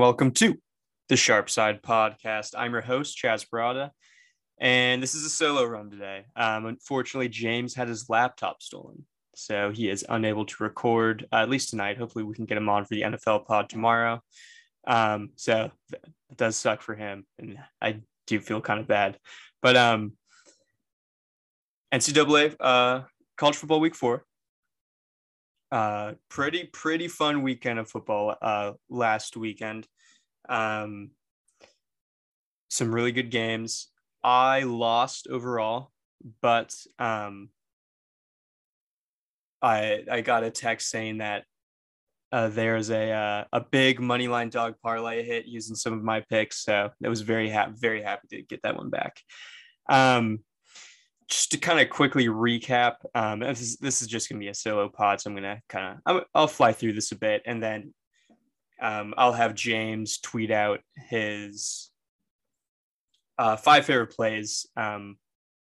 Welcome to the Sharp Side Podcast. I'm your host, Chaz Barada, and this is a solo run today. Um, unfortunately, James had his laptop stolen, so he is unable to record uh, at least tonight. Hopefully, we can get him on for the NFL pod tomorrow. Um, so it does suck for him, and I do feel kind of bad. But um, NCAA uh, college football week four. Uh, pretty pretty fun weekend of football uh, last weekend. Um, some really good games. I lost overall, but um, I I got a text saying that uh, there's a uh, a big money line dog parlay hit using some of my picks, so I was very happy very happy to get that one back. Um, just to kind of quickly recap, um, this is this is just gonna be a solo pod, so I'm gonna kind of I'll fly through this a bit, and then um, I'll have James tweet out his uh, five favorite plays um,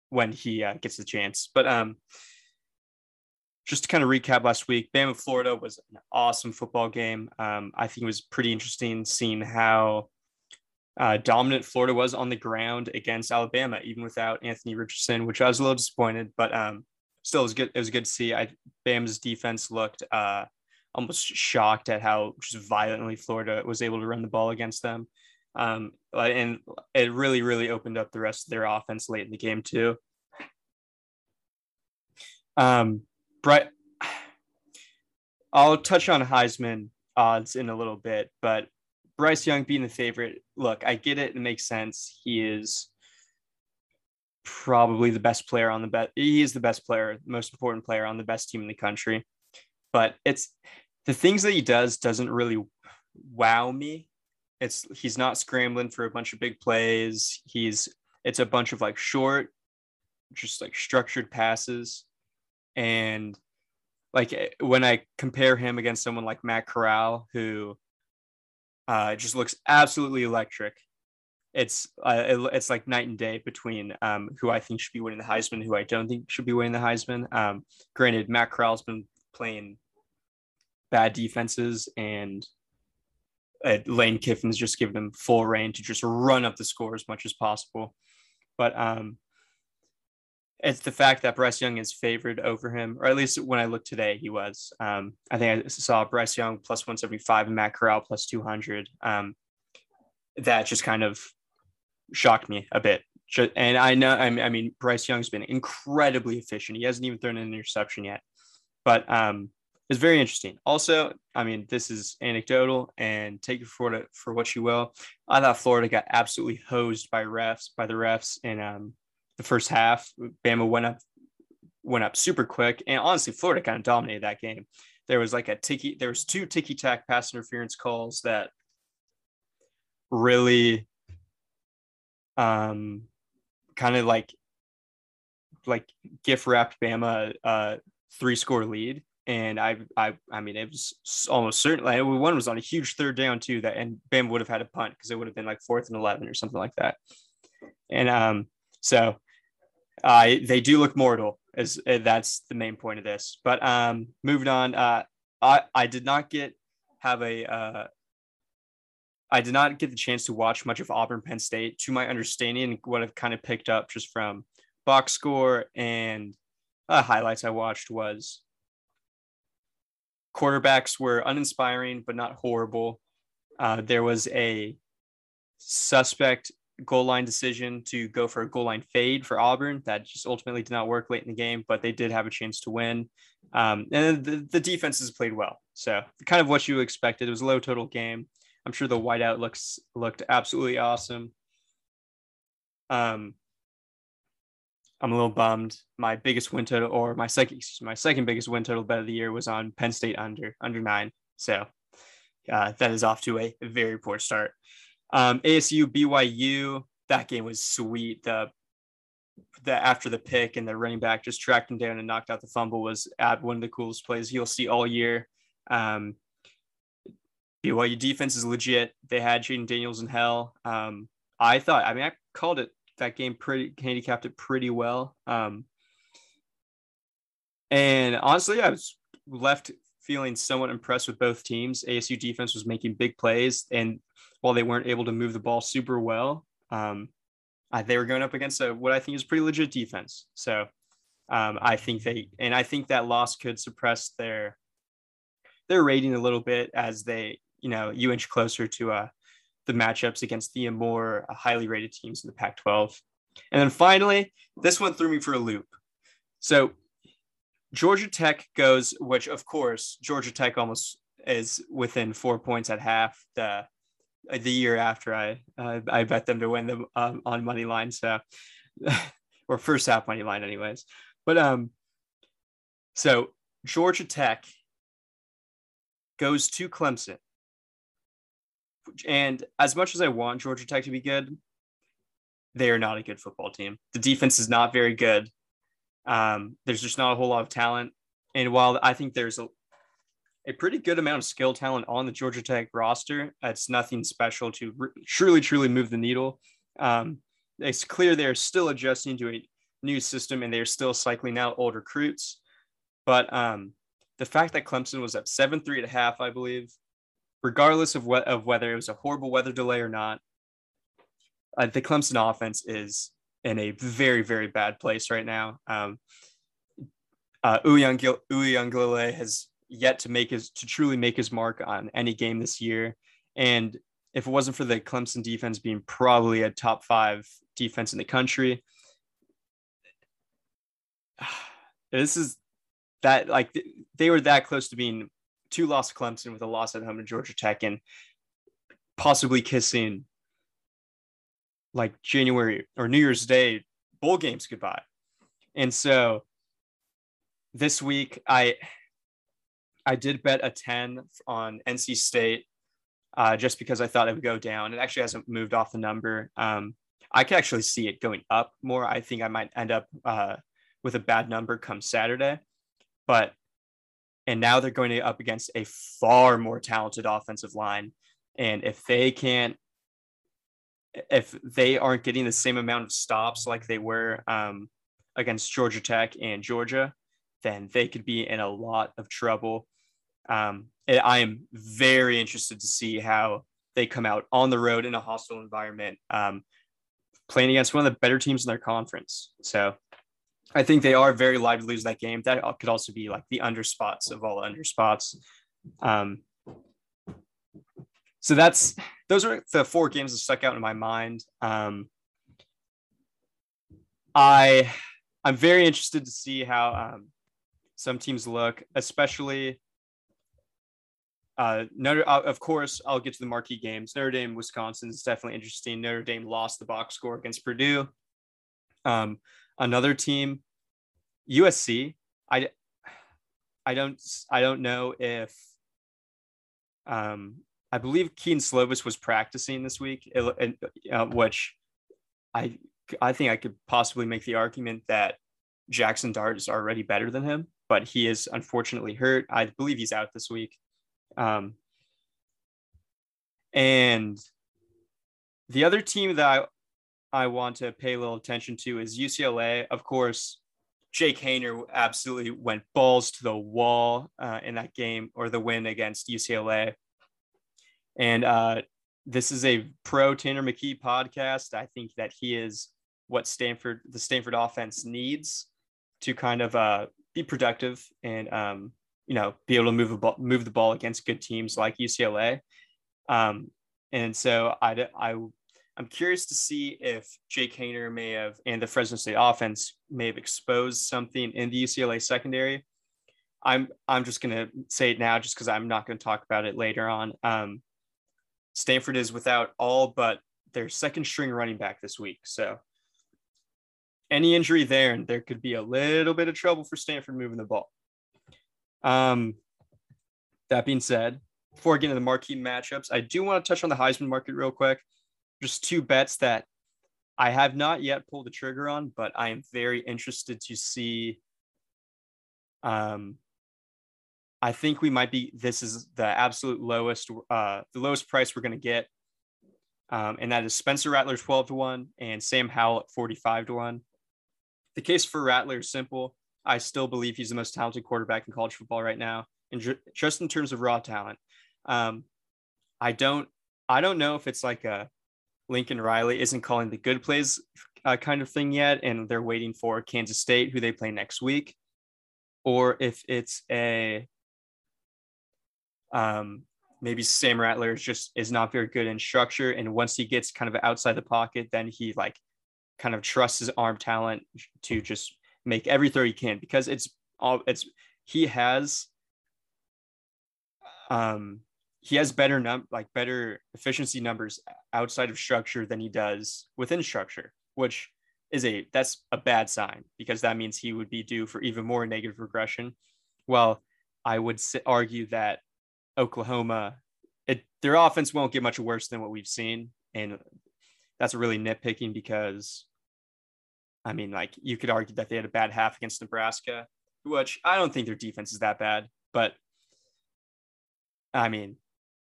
when he uh, gets the chance. But um, just to kind of recap last week, Bama Florida was an awesome football game. Um, I think it was pretty interesting seeing how uh, dominant Florida was on the ground against Alabama, even without Anthony Richardson, which I was a little disappointed, but um, still it was good. It was good to see. I Bama's defense looked uh, almost shocked at how just violently Florida was able to run the ball against them. Um, and it really, really opened up the rest of their offense late in the game too. Um, Brett, I'll touch on Heisman odds in a little bit, but Bryce Young being the favorite, look, I get it. It makes sense. He is probably the best player on the best. He is the best player, most important player on the best team in the country. But it's the things that he does doesn't really wow me. It's he's not scrambling for a bunch of big plays. He's it's a bunch of like short, just like structured passes. And like when I compare him against someone like Matt Corral, who uh, it just looks absolutely electric. It's uh, it, it's like night and day between um, who I think should be winning the Heisman, who I don't think should be winning the Heisman. Um, granted, Matt Corral's been playing bad defenses, and uh, Lane Kiffin's just given him full rein to just run up the score as much as possible. But um, it's the fact that Bryce Young is favored over him, or at least when I looked today, he was. Um, I think I saw Bryce Young plus 175 and Matt Corral plus 200. Um, that just kind of shocked me a bit. And I know, I mean, Bryce Young's been incredibly efficient. He hasn't even thrown an interception yet, but um, it's very interesting. Also, I mean, this is anecdotal and take it for, for what you will. I thought Florida got absolutely hosed by refs, by the refs um, the first half. Bama went up went up super quick, and honestly, Florida kind of dominated that game. There was like a ticky. There was two ticky tack pass interference calls that really, um, kind of like like gift wrapped Bama uh three score lead. And I, I, I mean, it was almost certainly one was on a huge third down too. That and Bama would have had a punt because it would have been like fourth and eleven or something like that. And um, so uh, they do look mortal. As uh, that's the main point of this. But um, moving on, uh, I I did not get have a uh, I did not get the chance to watch much of Auburn Penn State. To my understanding, what I've kind of picked up just from box score and uh, highlights I watched was quarterbacks were uninspiring but not horrible. Uh, there was a suspect goal line decision to go for a goal line fade for Auburn. That just ultimately did not work late in the game, but they did have a chance to win. Um, and the, the defenses played well. So kind of what you expected. It was a low total game. I'm sure the whiteout looks looked absolutely awesome. Um, I'm a little bummed. My biggest win total, or my second, my second biggest win total bet of the year was on Penn State under under nine. So uh, that is off to a very poor start. Um, ASU BYU, that game was sweet. The the after the pick and the running back just tracked him down and knocked out the fumble was at one of the coolest plays you'll see all year. Um, BYU defense is legit. They had Jayden Daniels in hell. Um, I thought, I mean, I called it that game pretty handicapped it pretty well. Um, and honestly, I was left feeling somewhat impressed with both teams. ASU defense was making big plays, and while they weren't able to move the ball super well, um, they were going up against a, what I think is pretty legit defense. So um, I think they, and I think that loss could suppress their their rating a little bit as they, you know, you inch closer to uh, the matchups against the more highly rated teams in the Pac-12. And then finally, this one threw me for a loop. So Georgia Tech goes, which of course Georgia Tech almost is within four points at half the the year after I uh, I bet them to win them um, on money line. So or first half money line, anyways. But um, so Georgia Tech goes to Clemson, and as much as I want Georgia Tech to be good, they are not a good football team. The defense is not very good. Um, there's just not a whole lot of talent. And while I think there's a, a pretty good amount of skill talent on the Georgia Tech roster, it's nothing special to re- truly, truly move the needle. Um, it's clear they're still adjusting to a new system and they're still cycling out old recruits. But um, the fact that Clemson was up 7 3 at half, I believe, regardless of, what, of whether it was a horrible weather delay or not, uh, the Clemson offense is in a very, very bad place right now. Um, uh, Uiagalelei has yet to make his to truly make his mark on any game this year, and if it wasn't for the Clemson defense being probably a top five defense in the country, this is that like they were that close to being two loss Clemson with a loss at home to Georgia Tech and possibly kissing like January or New Year's Day bowl games goodbye. And so this week I I did bet a 10 on NC State uh, just because I thought it would go down. It actually hasn't moved off the number. Um, I could actually see it going up more. I think I might end up uh, with a bad number come Saturday. But and now they're going to up against a far more talented offensive line. And if they can't if they aren't getting the same amount of stops like they were um, against Georgia Tech and Georgia, then they could be in a lot of trouble. Um, I am very interested to see how they come out on the road in a hostile environment, um, playing against one of the better teams in their conference. So I think they are very likely to lose that game. That could also be like the under spots of all under spots. Um, so that's those are the four games that stuck out in my mind. Um, I I'm very interested to see how um, some teams look, especially uh, Notre. Uh, of course, I'll get to the marquee games. Notre Dame, Wisconsin is definitely interesting. Notre Dame lost the box score against Purdue. Um, another team, USC. I I don't I don't know if um, I believe Kedon Slovis was practicing this week, uh, which I I think I could possibly make the argument that Jackson Dart is already better than him, but he is unfortunately hurt. I believe he's out this week. Um, and the other team that I, I want to pay a little attention to is UCLA. Of course, Jake Haener absolutely went balls to the wall uh, in that game or the win against UCLA. And uh, this is a pro Tanner McKee podcast. I think that he is what Stanford, the Stanford offense needs to kind of uh, be productive and um, you know be able to move a ball, move the ball against good teams like UCLA. Um, and so I, I I'm curious to see if Jake Haener may have and the Fresno State offense may have exposed something in the UCLA secondary. I'm I'm just gonna say it now just because I'm not gonna talk about it later on. Um, Stanford is without all but their second string running back this week. So any injury there, and there could be a little bit of trouble for Stanford moving the ball. Um, that being said, before getting to the marquee matchups, I do want to touch on the Heisman market real quick. Just two bets that I have not yet pulled the trigger on, but I am very interested to see um, I think we might be. This is the absolute lowest, uh, the lowest price we're going to get, um, and that is Spencer Rattler twelve to one and Sam Howell at forty five to one. The case for Rattler is simple. I still believe he's the most talented quarterback in college football right now. and ju- just in terms of raw talent. Um, I don't I don't know if it's like a Lincoln Riley isn't calling the good plays uh, kind of thing yet, and they're waiting for Kansas State, who they play next week, or if it's a um, maybe Sam Rattler is just is not very good in structure, and once he gets kind of outside the pocket, then he like kind of trusts his arm talent to just make every throw he can because it's all it's he has um he has better num like better efficiency numbers outside of structure than he does within structure, which is a that's a bad sign because that means he would be due for even more negative regression. Well, I would argue that Oklahoma, it, their offense won't get much worse than what we've seen, and that's really nitpicking because, I mean, like you could argue that they had a bad half against Nebraska, which I don't think their defense is that bad, but I mean,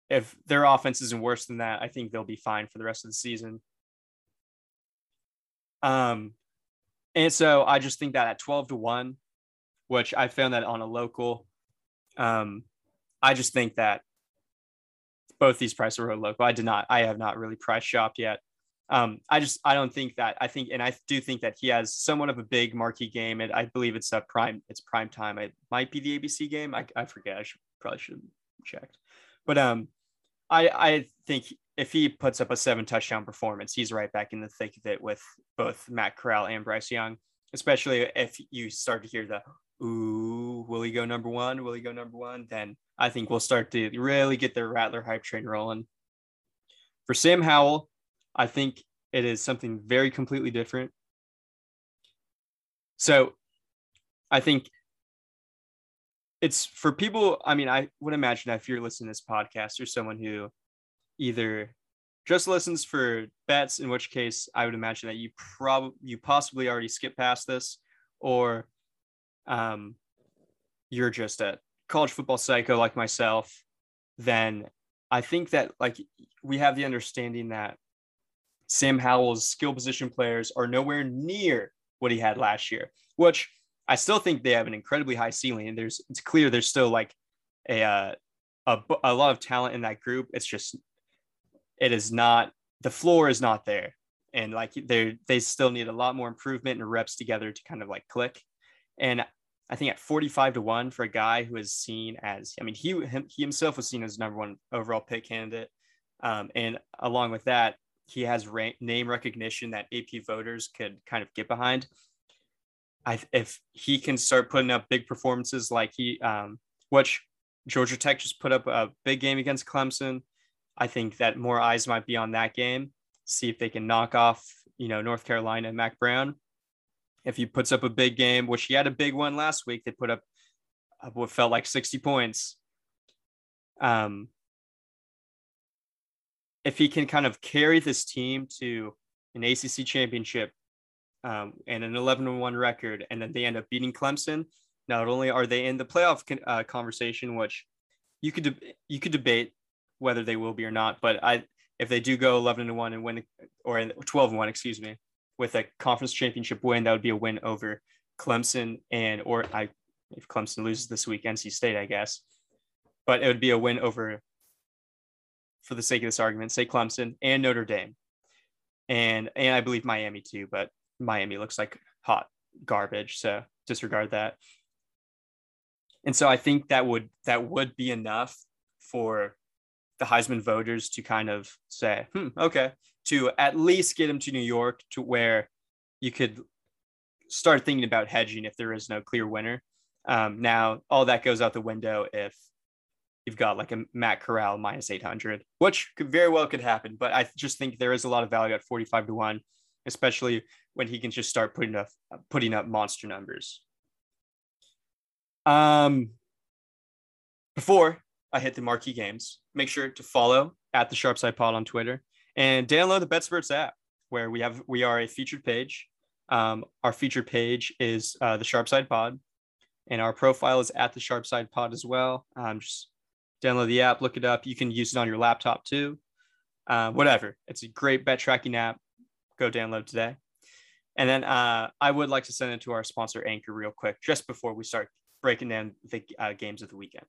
if their offense isn't worse than that, I think they'll be fine for the rest of the season. Um, and so I just think that at 12 to 1, which I found that on a local, um, I just think that both these prices are local. I did not, I have not really price shopped yet. Um, I just, I don't think that, I think, and I do think that he has somewhat of a big marquee game. And I believe it's a prime, it's prime time. It might be the ABC game. I, I forget. I should probably should have checked. But um, I I think if he puts up a seven touchdown performance, he's right back in the thick of it with both Matt Corral and Bryce Young. Especially if you start to hear the ooh, will he go number one? Will he go number one? Then I think we'll start to really get the Rattler hype train rolling. For Sam Howell, I think it is something very completely different. So I think it's for people. I mean, I would imagine if you're listening to this podcast, you're someone who either just listens for bets, in which case I would imagine that you probably you possibly already skipped past this, or um, you're just a college football psycho like myself. Then I think that like we have the understanding that Sam Howell's skill position players are nowhere near what he had last year, which I still think they have an incredibly high ceiling. And there's it's clear there's still like a uh, a a lot of talent in that group. It's just it is not the floor is not there, and like they they still need a lot more improvement and reps together to kind of like click. And I think at 45 to one for a guy who is seen as, I mean, he him, he himself was seen as number one overall pick candidate, um, and along with that, he has ra- name recognition that AP voters could kind of get behind. I, if he can start putting up big performances like he, um, which Georgia Tech just put up a big game against Clemson, I think that more eyes might be on that game. See if they can knock off, you know, North Carolina and Mack Brown. If he puts up a big game, which he had a big one last week, they put up what felt like 60 points. Um, if he can kind of carry this team to an ACC championship um, and an 11 1 record, and then they end up beating Clemson. Not only are they in the playoff uh, conversation, which you could de- you could debate whether they will be or not, but I if they do go 11 1 and win, or 12 1, excuse me, with a conference championship win, that would be a win over Clemson and or I if Clemson loses this week, NC State, I guess, but it would be a win over. For the sake of this argument, say Clemson and Notre Dame, and and I believe Miami too, but Miami looks like hot garbage. So disregard that. And so I think that would that would be enough for the Heisman voters to kind of say, hmm, okay, to at least get him to New York to where you could start thinking about hedging if there is no clear winner. Um, now, all that goes out the window if you've got like a Matt Corral minus 800, which could very well could happen. But I just think there is a lot of value at 45 to 1, especially when he can just start putting up putting up monster numbers. Um, before I hit the marquee games, make sure to follow at the Sharpside Pod on Twitter and download the BetSperts app, where we have we are a featured page. Um, our featured page is uh, the Sharpside Pod, and our profile is at the Sharpside Pod as well. Um, just download the app, look it up. You can use it on your laptop too. Uh, whatever. It's a great bet tracking app. Go download today. And then uh, I would like to send it to our sponsor, Anchor, real quick, just before we start breaking down the uh, games of the weekend.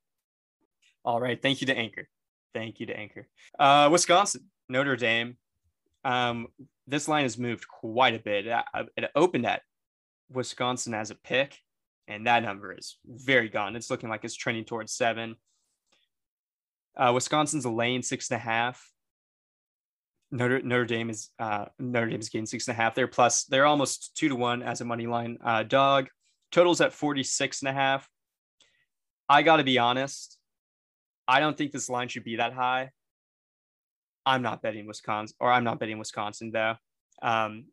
All right. Thank you to Anchor. Thank you to Anchor. Uh, Wisconsin, Notre Dame. Um, this line has moved quite a bit. It opened at Wisconsin as a pick, and that number is very gone. It's looking like it's trending towards seven. Uh, Wisconsin's a lane six and a half. Notre, Notre Dame is uh, Notre Dame is getting six and a half there. Plus, they're almost two to one as a money line uh, dog. Totals at 46 and a half. I got to be honest. I don't think this line should be that high. I'm not betting Wisconsin, or I'm not betting Wisconsin though. Um,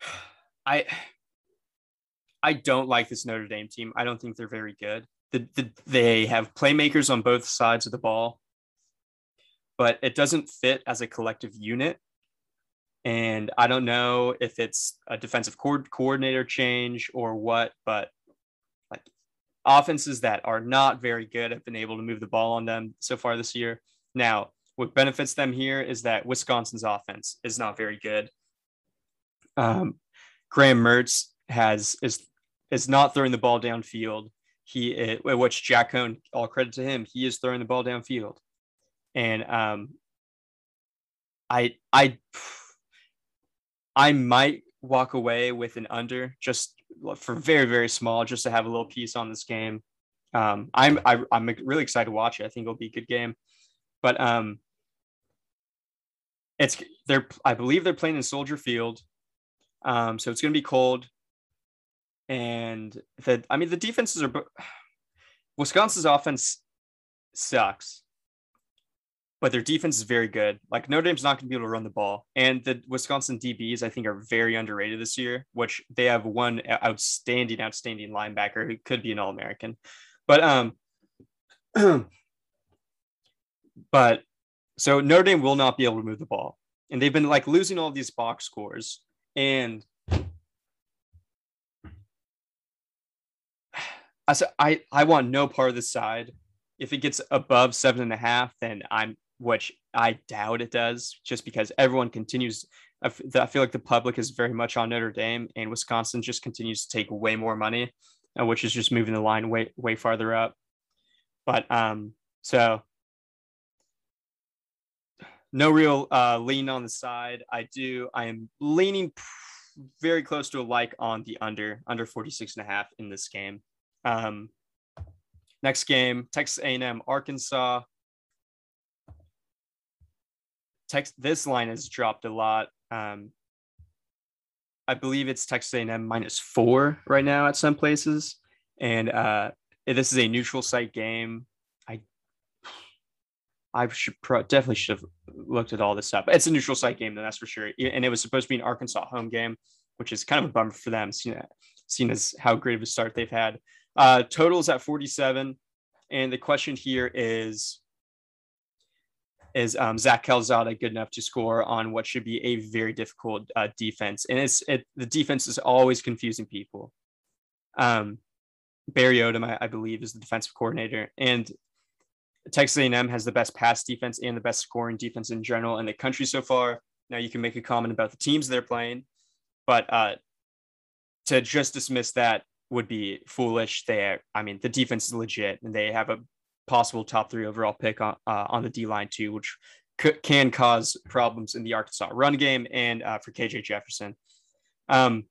I I don't like this Notre Dame team. I don't think they're very good. The, the, they have playmakers on both sides of the ball, but it doesn't fit as a collective unit. And I don't know if it's a defensive co- coordinator change or what, but like offenses that are not very good have been able to move the ball on them so far this year. Now, what benefits them here is that Wisconsin's offense is not very good. Um, Graham Mertz has is is not throwing the ball downfield. He is, which Jack Coan, all credit to him, he is throwing the ball downfield, and um, I I I might walk away with an under just for very very small, just to have a little piece on this game. Um, I'm I, am i am really excited to watch it. I think it'll be a good game, but um, it's they're I believe they're playing in Soldier Field. Um, so it's going to be cold. And the, I mean, the defenses are, Wisconsin's offense sucks, but their defense is very good. Like Notre Dame's not going to be able to run the ball. And the Wisconsin DBs, I think, are very underrated this year, which they have one outstanding, outstanding linebacker who could be an All American. But, um, but so Notre Dame will not be able to move the ball. And they've been like losing all these box scores and I said, I, I want no part of the side. If it gets above seven and a half, then I'm, which I doubt it does, just because everyone continues. I, feel like the public is very much on Notre Dame, and Wisconsin just continues to take way more money, uh, which is just moving the line way way farther up. But um, so no real uh, lean on the side. I do. I am leaning very close to a like on the under under 46 and a half in this game. Um, next game, Texas A&M, Arkansas. Tex- this line has dropped a lot. Um, I believe it's Texas A&M minus four right now at some places, and uh, this is a neutral site game. I should pro- definitely should have looked at all this stuff. It's a neutral site game, then that's for sure. And it was supposed to be an Arkansas home game, which is kind of a bummer for them, seeing, seeing as how great of a start they've had. Uh, totals at 47. And the question here is is um, Zach Calzada good enough to score on what should be a very difficult uh, defense? And it's it, the defense is always confusing people. Um, Barry Odom, I, I, believe, is the defensive coordinator, and Texas A&M has the best pass defense and the best scoring defense in general in the country so far. Now you can make a comment about the teams they're playing, but uh, to just dismiss that would be foolish. They, I mean, the defense is legit, and they have a possible top three overall pick on uh, on the D line too, which c- can cause problems in the Arkansas run game and uh, for KJ Jefferson. Um,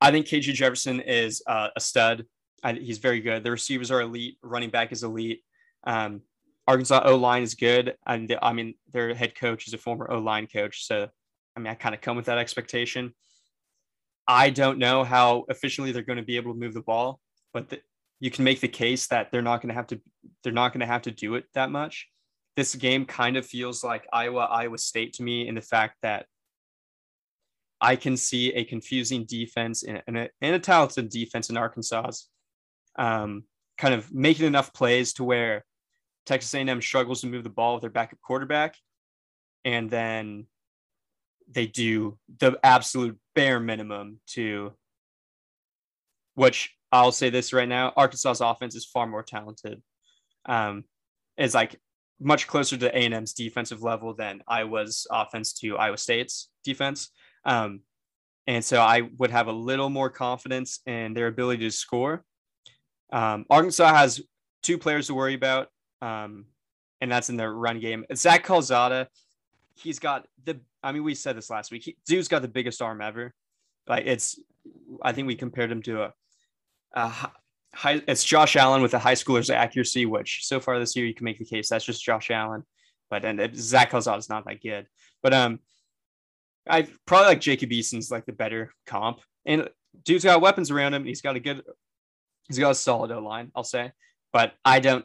I think KJ Jefferson is uh, a stud. I, he's very good. The receivers are elite. Running back is elite. Um, Arkansas O line is good, and the, I mean their head coach is a former O line coach, so I mean I kind of come with that expectation. I don't know how efficiently they're going to be able to move the ball, but the, you can make the case that they're not going to have to they're not going to have to do it that much. This game kind of feels like Iowa Iowa State to me in the fact that I can see a confusing defense and, a, and a talented defense in Arkansas um, kind of making enough plays to where Texas A&M struggles to move the ball with their backup quarterback, and then they do the absolute bare minimum to which I'll say this right now Arkansas's offense is far more talented. Um, is like much closer to A&M's defensive level than Iowa's offense to Iowa State's defense. Um, and so I would have a little more confidence in their ability to score. Um, Arkansas has two players to worry about, um, and that's in their run game. Zach Calzada, he's got the. I mean, we said this last week. He, dude's got the biggest arm ever. Like it's, I think we compared him to a, a high. It's Josh Allen with a high schooler's accuracy, which so far this year you can make the case that's just Josh Allen. But and Zach Calzada is not that good. But um, I probably like Jacob Eason's like the better comp. And dude's got weapons around him. He's got a good, he's got a solid O line, I'll say. But I don't,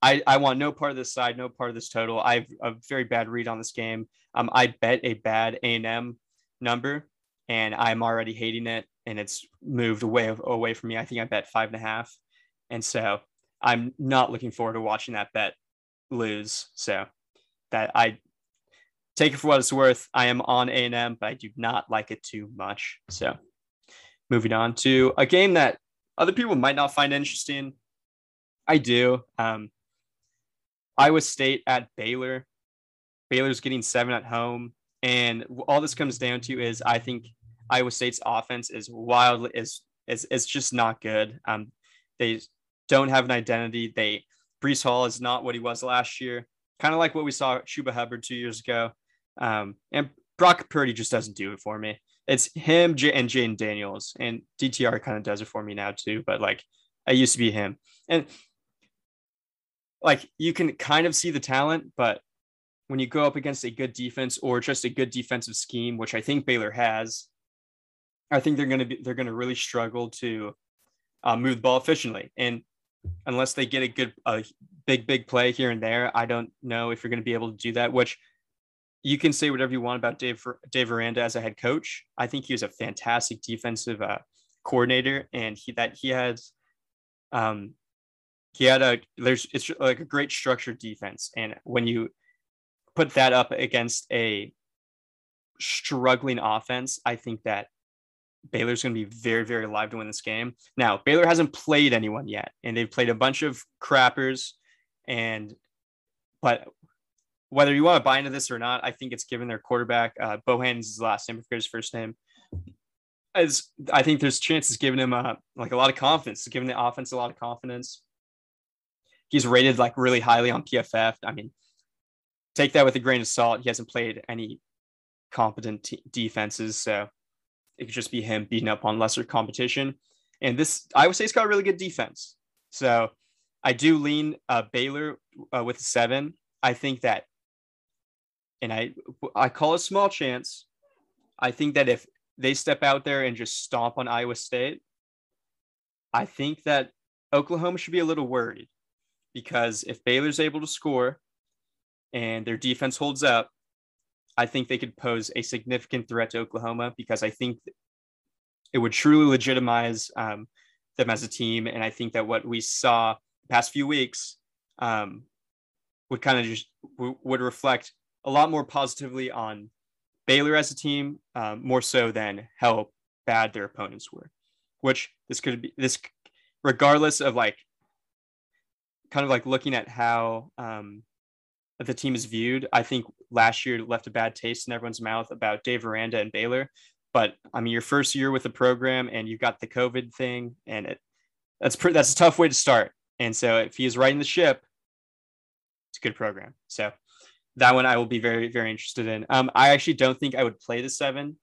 I, I want no part of this side, no part of this total. I have a very bad read on this game. Um, I bet a bad A and M number, and I'm already hating it, and it's moved away away from me. I think I bet five and a half, and so I'm not looking forward to watching that bet lose. So that I take it for what it's worth. I am on A and M, but I do not like it too much. So moving on to a game that other people might not find interesting. I do. Um, Iowa State at Baylor. Baylor's getting seven at home. And all this comes down to is I think Iowa State's offense is wildly is is is just not good. Um, they don't have an identity. They Breece Hall is not what he was last year. Kind of like what we saw Chuba Hubbard two years ago. Um, and Brock Purdy just doesn't do it for me it's him and Jayden Daniels, and DTR kind of does it for me now too. But like, I used to be him, and like you can kind of see the talent, but when you go up against a good defense or just a good defensive scheme, which I think Baylor has, I think they're going to be they're going to really struggle to uh, move the ball efficiently. And unless they get a good a big big play here and there, I don't know if you're going to be able to do that. Which you can say whatever you want about Dave Dave Aranda as a head coach. I think he was a fantastic defensive uh, coordinator, and he that he has, um, he had a there's it's like a great structured defense, and when you put that up against a struggling offense, I think that Baylor's going to be very very alive to win this game. Now Baylor hasn't played anyone yet, and they've played a bunch of crappers, and but whether you want to buy into this or not, I think it's given their quarterback, uh, Bohan's his last name, I his first name. As I think there's chances giving him uh, like a lot of confidence, giving the offense a lot of confidence. He's rated like really highly on PFF. I mean, take that with a grain of salt. He hasn't played any competent t- defenses, so it could just be him beating up on lesser competition. And this i Iowa State's got a really good defense, so I do lean uh, Baylor uh, with seven. I think that and I I call a small chance. I think that if they step out there and just stomp on Iowa State, I think that Oklahoma should be a little worried because if Baylor's able to score and their defense holds up, I think they could pose a significant threat to Oklahoma because I think it would truly legitimize um, them as a team. And I think that what we saw the past few weeks um, would kind of just w- would reflect a lot more positively on Baylor as a team, um, more so than how bad their opponents were. Which this could be this, regardless of like, kind of like looking at how um, the team is viewed. I think last year left a bad taste in everyone's mouth about Dave Aranda and Baylor. But I mean, your first year with the program, and you got the COVID thing, and it that's pretty that's a tough way to start. And so if he's riding the ship, it's a good program. So that one I will be very, very interested in. Um, I actually don't think I would play the seven.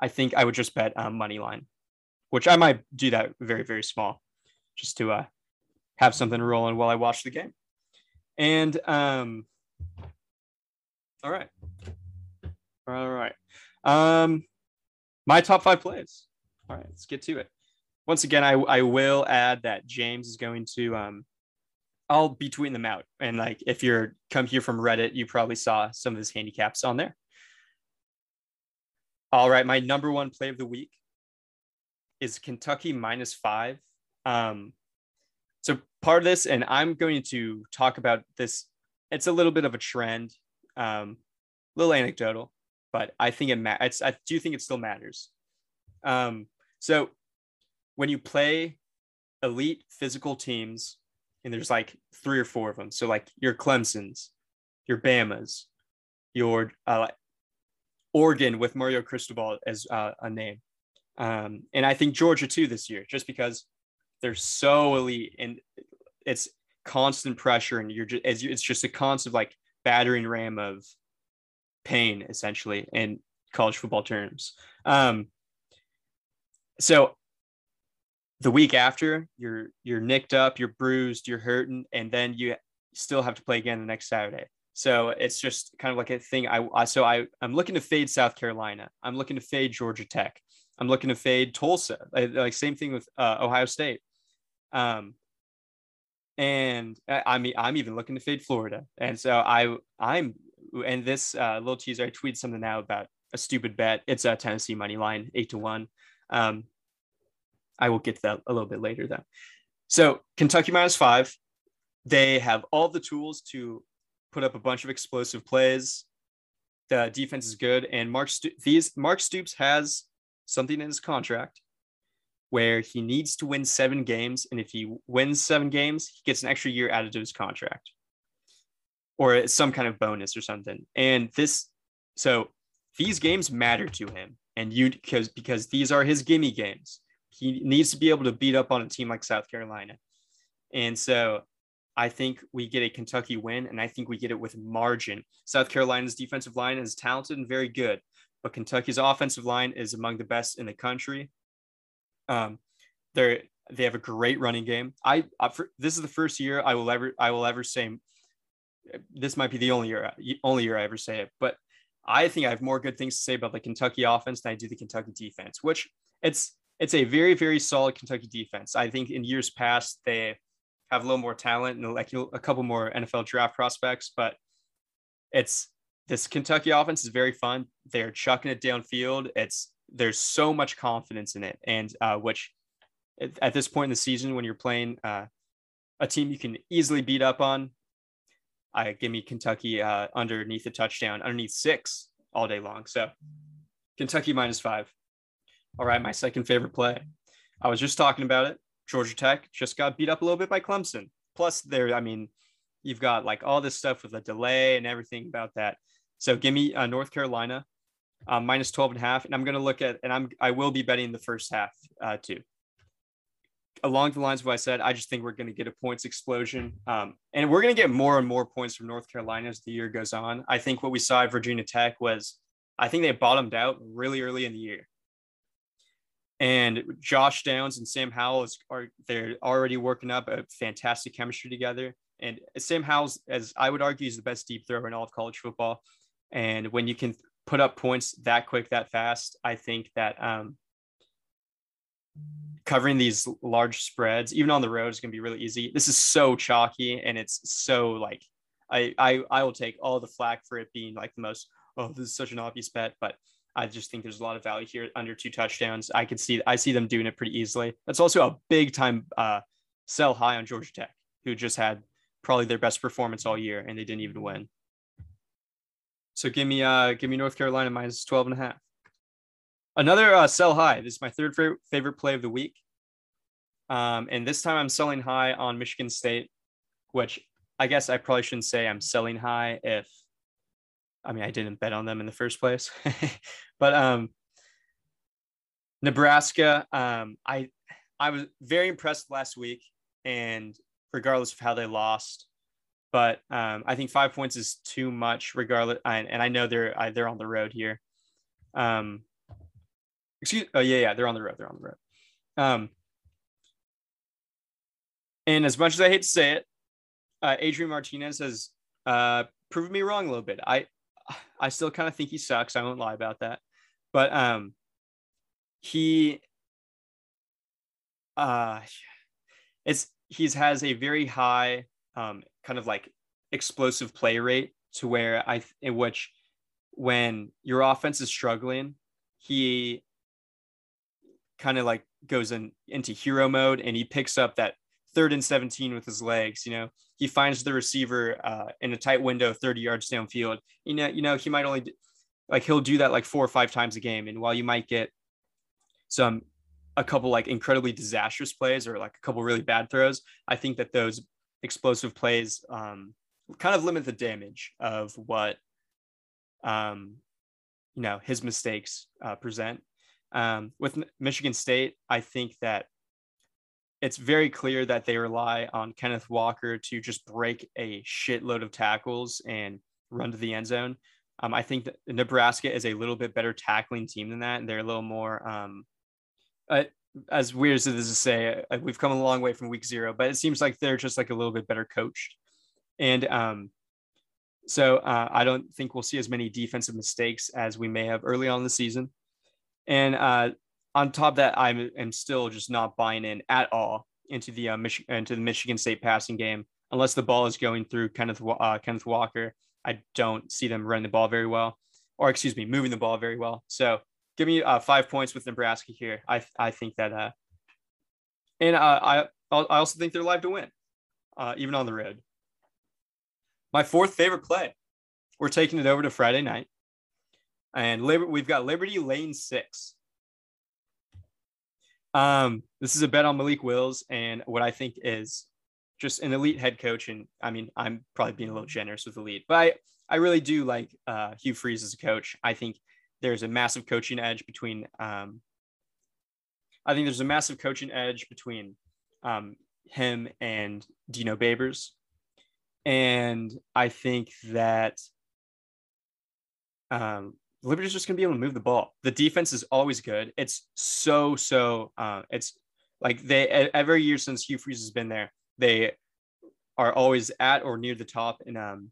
I think I would just bet um, money line, which I might do that very, very small, just to uh, have something rolling while I watch the game. And um, all right, all right. Um, my top five plays. All right, let's get to it. Once again, I I will add that James is going to um I'll be tweeting them out. And like if you're come here from Reddit, you probably saw some of his handicaps on there. All right, my number one play of the week is Kentucky minus five. Um, so part of this, and I'm going to talk about this. It's a little bit of a trend, um, little anecdotal, but I think it matters. I do think it still matters. Um, so when you play elite physical teams and there's like three or four of them. So like your Clemson's, your Bama's, your uh, Oregon with Mario Cristobal as uh, a name, um, and I think Georgia too this year, just because they're so elite and it's constant pressure and you're just it's just a constant like battering ram of pain essentially in college football terms. Um, so the week after you're you're nicked up, you're bruised, you're hurting, and then you still have to play again the next Saturday. So it's just kind of like a thing. I, I so I I'm looking to fade South Carolina. I'm looking to fade Georgia Tech. I'm looking to fade Tulsa. Like, like same thing with uh, Ohio State. Um, and I, I mean I'm even looking to fade Florida. And so I I'm and this uh, little teaser I tweeted something now about a stupid bet. It's a Tennessee money line eight to one. Um, I will get to that a little bit later though. So Kentucky minus five. They have all the tools to put up a bunch of explosive plays. The defense is good, and Mark Sto- these Mark Stoops has something in his contract where he needs to win seven games, and if he wins seven games, he gets an extra year added to his contract, or some kind of bonus or something. And this, so these games matter to him, and you because because these are his gimme games. He needs to be able to beat up on a team like South Carolina, and so I think we get a Kentucky win, and I think we get it with margin. South Carolina's defensive line is talented and very good, but Kentucky's offensive line is among the best in the country. Um, they're they have a great running game. I, I for, this is the first year I will ever I will ever say this might be the only year only year I ever say it, but I think I have more good things to say about the Kentucky offense than I do the Kentucky defense, which it's it's a very very solid Kentucky defense. I think in years past they have a little more talent and like a couple more NFL draft prospects, but it's this Kentucky offense is very fun. They're chucking it downfield. It's there's so much confidence in it, and uh, which at this point in the season, when you're playing uh, a team you can easily beat up on, I give me Kentucky uh, underneath a touchdown, underneath six all day long. So Kentucky minus five. All right, my second favorite play. I was just talking about it. Georgia Tech just got beat up a little bit by Clemson. Plus, there, I mean, you've got like all this stuff with the delay and everything about that. So give me uh, North Carolina um, minus 12 and a half. And I'm going to look at, and I'm, I will be betting the first half uh, too. Along the lines of what I said, I just think we're going to get a points explosion. Um, and we're going to get more and more points from North Carolina as the year goes on. I think what we saw at Virginia Tech was, I think they bottomed out really early in the year. And Josh Downs and Sam Howell is, are they're already working up a fantastic chemistry together. And Sam Howell, as I would argue, is the best deep thrower in all of college football. And when you can put up points that quick, that fast, I think that um, covering these large spreads, even on the road, is going to be really easy. This is so chalky, and it's so like I I I will take all the flack for it being like the most. Oh, this is such an obvious bet, but I just think there's a lot of value here under two touchdowns. I could see I see them doing it pretty easily. That's also a big time uh, sell high on Georgia Tech, who just had probably their best performance all year and they didn't even win. So give me uh give me North Carolina minus 12 and a half. Another uh, sell high. This is my third favorite, favorite play of the week. Um, and this time I'm selling high on Michigan State, which I guess I probably shouldn't say I'm selling high if I mean, I didn't bet on them in the first place, but um, Nebraska, um, I I was very impressed last week, and regardless of how they lost, but um, I think five points is too much. Regardless, and, and I know they're they're on the road here. Um, excuse, oh yeah, yeah, they're on the road. They're on the road. Um, and as much as I hate to say it, uh, Adrian Martinez has uh, proven me wrong a little bit. I I still kind of think he sucks. I won't lie about that. But um he uh it's he's has a very high um kind of like explosive play rate to where I in which when your offense is struggling, he kind of like goes in into hero mode and he picks up that third and 17 with his legs. You know, he finds the receiver uh, in a tight window, 30 yards downfield. You know, you know, he might only like he'll do that like four or five times a game. And while you might get some a couple like incredibly disastrous plays or like a couple really bad throws, I think that those explosive plays um, kind of limit the damage of what um, you know his mistakes uh, present. Um, with Michigan State, I think that it's very clear that they rely on Kenneth Walker to just break a shitload of tackles and run to the end zone. Um, I think that Nebraska is a little bit better tackling team than that. And they're a little more, um, uh, as weird as it is to say, uh, we've come a long way from week zero, but it seems like they're just like a little bit better coached. And um, so uh, I don't think we'll see as many defensive mistakes as we may have early on in the season. And uh, on top of that, I am still just not buying in at all into the uh, Mich- into the Michigan State passing game unless the ball is going through Kenneth uh, Kenneth Walker. I don't see them running the ball very well, or excuse me, moving the ball very well. So give me uh, five points with Nebraska here. I I think that, uh, and uh, I I also think they're live to win, uh, even on the road. My fourth favorite play, we're taking it over to Friday night, and Liber- we've got Liberty Lane Six. Um, this is a bet on Malik Willis and what I think is just an elite head coach. And I mean, I'm probably being a little generous with elite, but I, I really do like uh, Hugh Freeze as a coach. I think there's a massive coaching edge between, um, I think there's a massive coaching edge between um, him and Dino Babers. And I think that um, Liberty's just going to be able to move the ball. The defense is always good. It's so so. Uh, it's like they every year since Hugh Freeze has been there, they are always at or near the top in um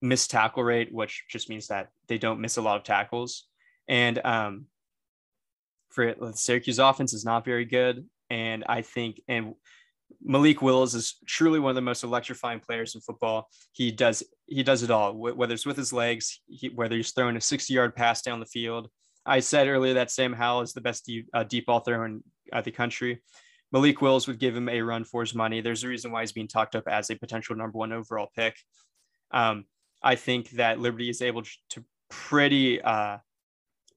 missed tackle rate, which just means that they don't miss a lot of tackles. And um, for the Syracuse offense is not very good. And I think and Malik Willis is truly one of the most electrifying players in football. He does he does it all, whether it's with his legs, he, whether he's throwing a 60 yard pass down the field. I said earlier that Sam Howell is the best deep, uh, deep ball thrower in uh, the country. Malik Willis would give him a run for his money. There's a reason why he's being talked up as a potential number one overall pick. Um, I think that Liberty is able to pretty uh,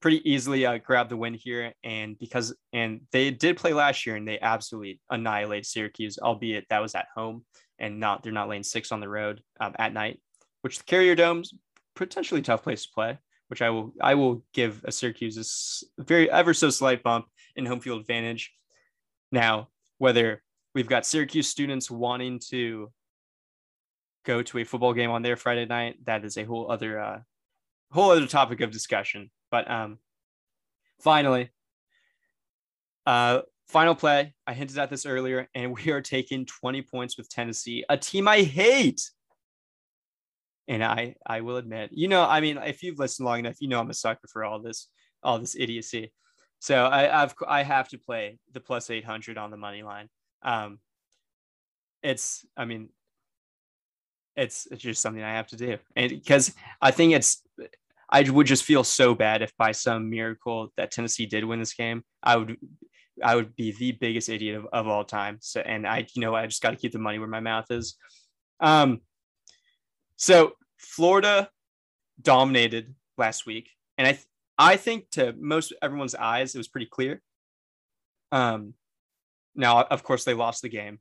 pretty easily uh, grab the win here. And because, and they did play last year and they absolutely annihilate Syracuse, albeit that was at home and not, they're not laying six on the road um, at night, which the Carrier Dome's potentially tough place to play, which I will, I will give a Syracuse a very ever so slight bump in home field advantage. Now, whether we've got Syracuse students wanting to go to a football game on their Friday night, that is a whole other, uh, whole other topic of discussion. But um, finally, uh, final play. I hinted at this earlier, and we are taking 20 points with Tennessee, a team I hate. And I, I will admit, you know, I mean, if you've listened long enough, you know I'm a sucker for all this, all this idiocy. So I, I've, I have to play the plus 800 on the money line. Um, it's, I mean, it's, it's just something I have to do, and because I think it's I would just feel so bad if by some miracle that Tennessee did win this game. I would I would be the biggest idiot of, of all time. So and I you know I just got to keep the money where my mouth is. Um so Florida dominated last week and I I think to most everyone's eyes it was pretty clear. Um now of course they lost the game.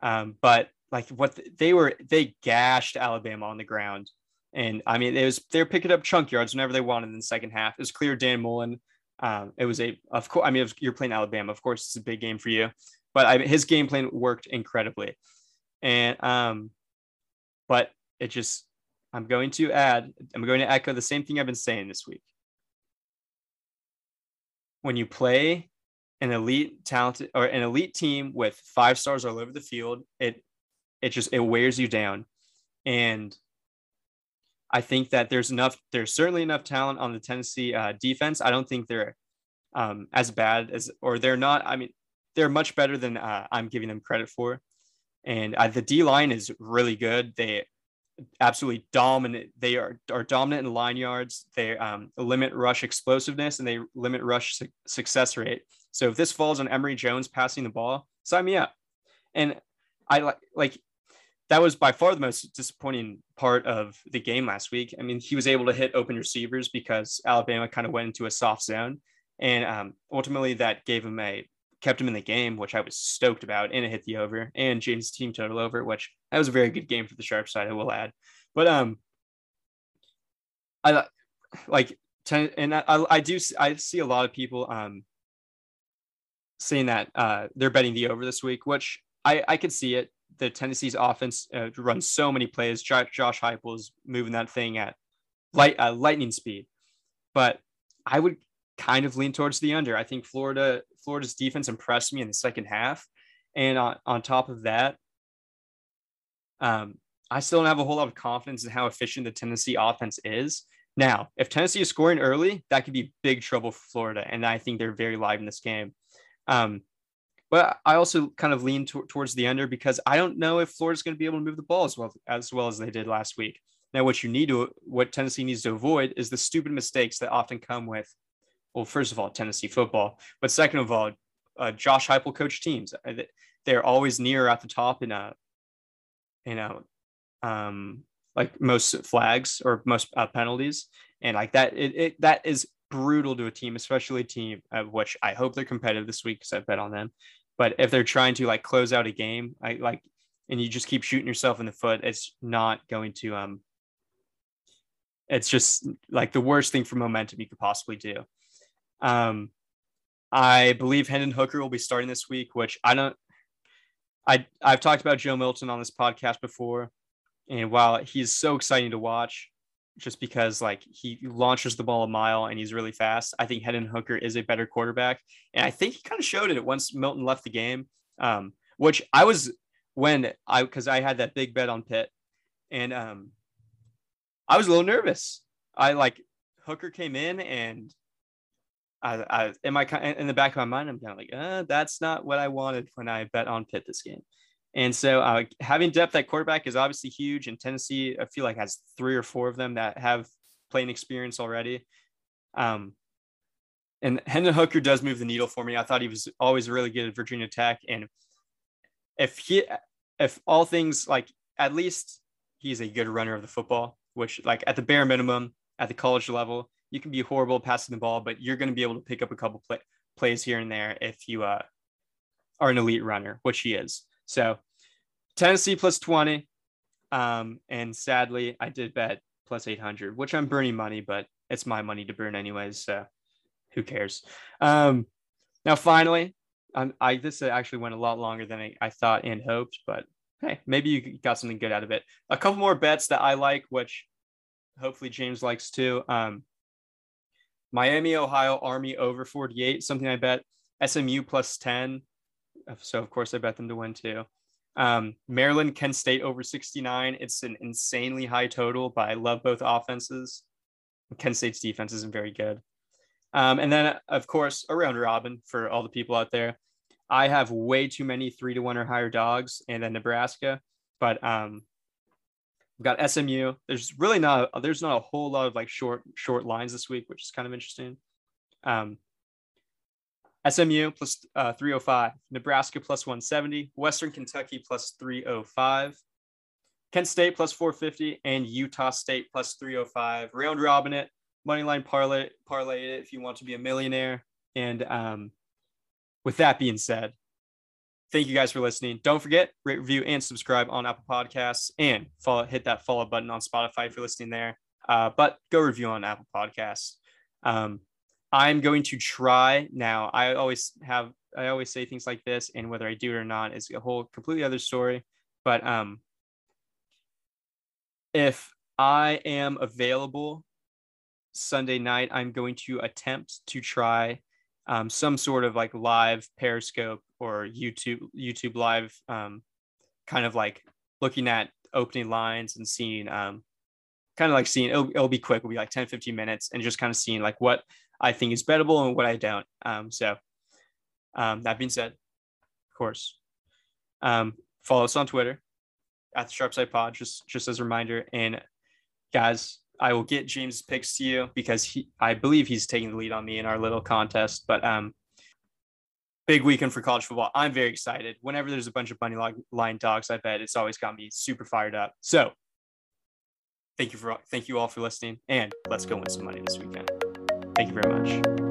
Um but like what they were they gashed Alabama on the ground and I mean, it was they're picking up chunk yards whenever they wanted in the second half. It was clear Dan Mullen. Um, it was a of course. I mean, you're playing Alabama. Of course, it's a big game for you, but I, his game plan worked incredibly. And um, but it just I'm going to add. I'm going to echo the same thing I've been saying this week. When you play an elite talented or an elite team with five stars all over the field, it it just it wears you down. And I think that there's enough, there's certainly enough talent on the Tennessee uh, defense. I don't think they're um, as bad as, or they're not. I mean, they're much better than uh, I'm giving them credit for. And uh, the D line is really good. They absolutely dominant. They are, are dominant in line yards. They um, limit rush explosiveness and they limit rush su- success rate. So if this falls on Emory Jones passing the ball, sign me up. And I like like that was by far the most disappointing part of the game last week. I mean, he was able to hit open receivers because Alabama kind of went into a soft zone, and um, ultimately that gave him a kept him in the game, which I was stoked about, and it hit the over and James team total over, which that was a very good game for the sharp side. I will add, but um, I like and I, I do I see a lot of people um saying that uh, they're betting the over this week, which I, I could see it. The Tennessee's offense uh, runs so many plays. Josh, Josh Heupel is moving that thing at light uh, lightning speed, but I would kind of lean towards the under. I think Florida Florida's defense impressed me in the second half, and on, on top of that, um, I still don't have a whole lot of confidence in how efficient the Tennessee offense is. Now, if Tennessee is scoring early, that could be big trouble for Florida, and I think they're very live in this game. Um, but I also kind of lean to- towards the under because I don't know if Florida's going to be able to move the ball as well as well as they did last week. Now, what you need to, what Tennessee needs to avoid is the stupid mistakes that often come with, well, first of all, Tennessee football, but second of all, uh, Josh Heupel coach teams. Uh, they're always near at the top in a, you know, um, like most flags or most uh, penalties, and like that, it, it that is brutal to a team, especially a team of which I hope they're competitive this week because I bet on them. But if they're trying to like close out a game, I like, and you just keep shooting yourself in the foot, it's not going to um. It's just like the worst thing for momentum you could possibly do. Um, I believe Hendon Hooker will be starting this week, which I don't. I I've talked about Joe Milton on this podcast before, and while he's so exciting to watch, just because like he launches the ball a mile and he's really fast. I think Hendon Hooker is a better quarterback, and I think he kind of showed it once Milton left the game. Um, which I was when I because I had that big bet on Pitt, and um, I was a little nervous. I like Hooker came in and I, I in my in the back of my mind, I'm kind of like, uh, that's not what I wanted when I bet on Pitt this game. And so uh, having depth at quarterback is obviously huge. And Tennessee, I feel like has three or four of them that have playing experience already. Um, and Hendon Hooker does move the needle for me. I thought he was always really good at Virginia Tech. And if he, if all things like at least he's a good runner of the football, which like at the bare minimum at the college level, you can be horrible passing the ball, but you're going to be able to pick up a couple play, plays here and there if you uh, are an elite runner, which he is. So Tennessee plus 20. Um, and sadly, I did bet plus 800, which I'm burning money, but it's my money to burn anyways. So who cares? Um, now, finally, um, I this actually went a lot longer than I, I thought and hoped, but hey, maybe you got something good out of it. A couple more bets that I like, which hopefully James likes too. Um, Miami, Ohio, Army over 48, something I bet. SMU plus 10. So, of course, I bet them to win too. Um, Maryland, Kent State over 69. It's an insanely high total, but I love both offenses. Kent State's defense isn't very good. Um, and then, of course, a round robin for all the people out there. I have way too many three to one or higher dogs, and then Nebraska. But um, we've got SMU. There's really not there's not a whole lot of like short short lines this week, which is kind of interesting. Um, SMU plus, uh, 305, Nebraska plus 170, Western Kentucky plus 305, Kent State plus 450, and Utah State plus 305. Round robin it, moneyline parlay, parlay it if you want to be a millionaire. And um, with that being said, thank you guys for listening. Don't forget, rate, review, and subscribe on Apple Podcasts, and follow, hit that follow button on Spotify if you're listening there. Uh, but go review on Apple Podcasts. Um, I'm going to try now. I always have I always say things like this, and whether I do it or not is a whole completely other story. But um, if I am available Sunday night, I'm going to attempt to try um, some sort of like live Periscope or YouTube YouTube live, um, kind of like looking at opening lines and seeing um, kind of like seeing it'll, it'll be quick. It'll be like 10, 15 minutes and just kind of seeing like what I think is bettable and what I don't. Um, so um, that being said, of course, um, follow us on Twitter at the Sharp Side Pod, just just as a reminder. And guys, I will get James' picks to you because he, I believe he's taking the lead on me in our little contest. But um, big weekend for college football. I'm very excited. Whenever there's a bunch of money line dogs, I bet it's always got me super fired up. So thank you for thank you all for listening, and let's go win some money this weekend. Thank you very much.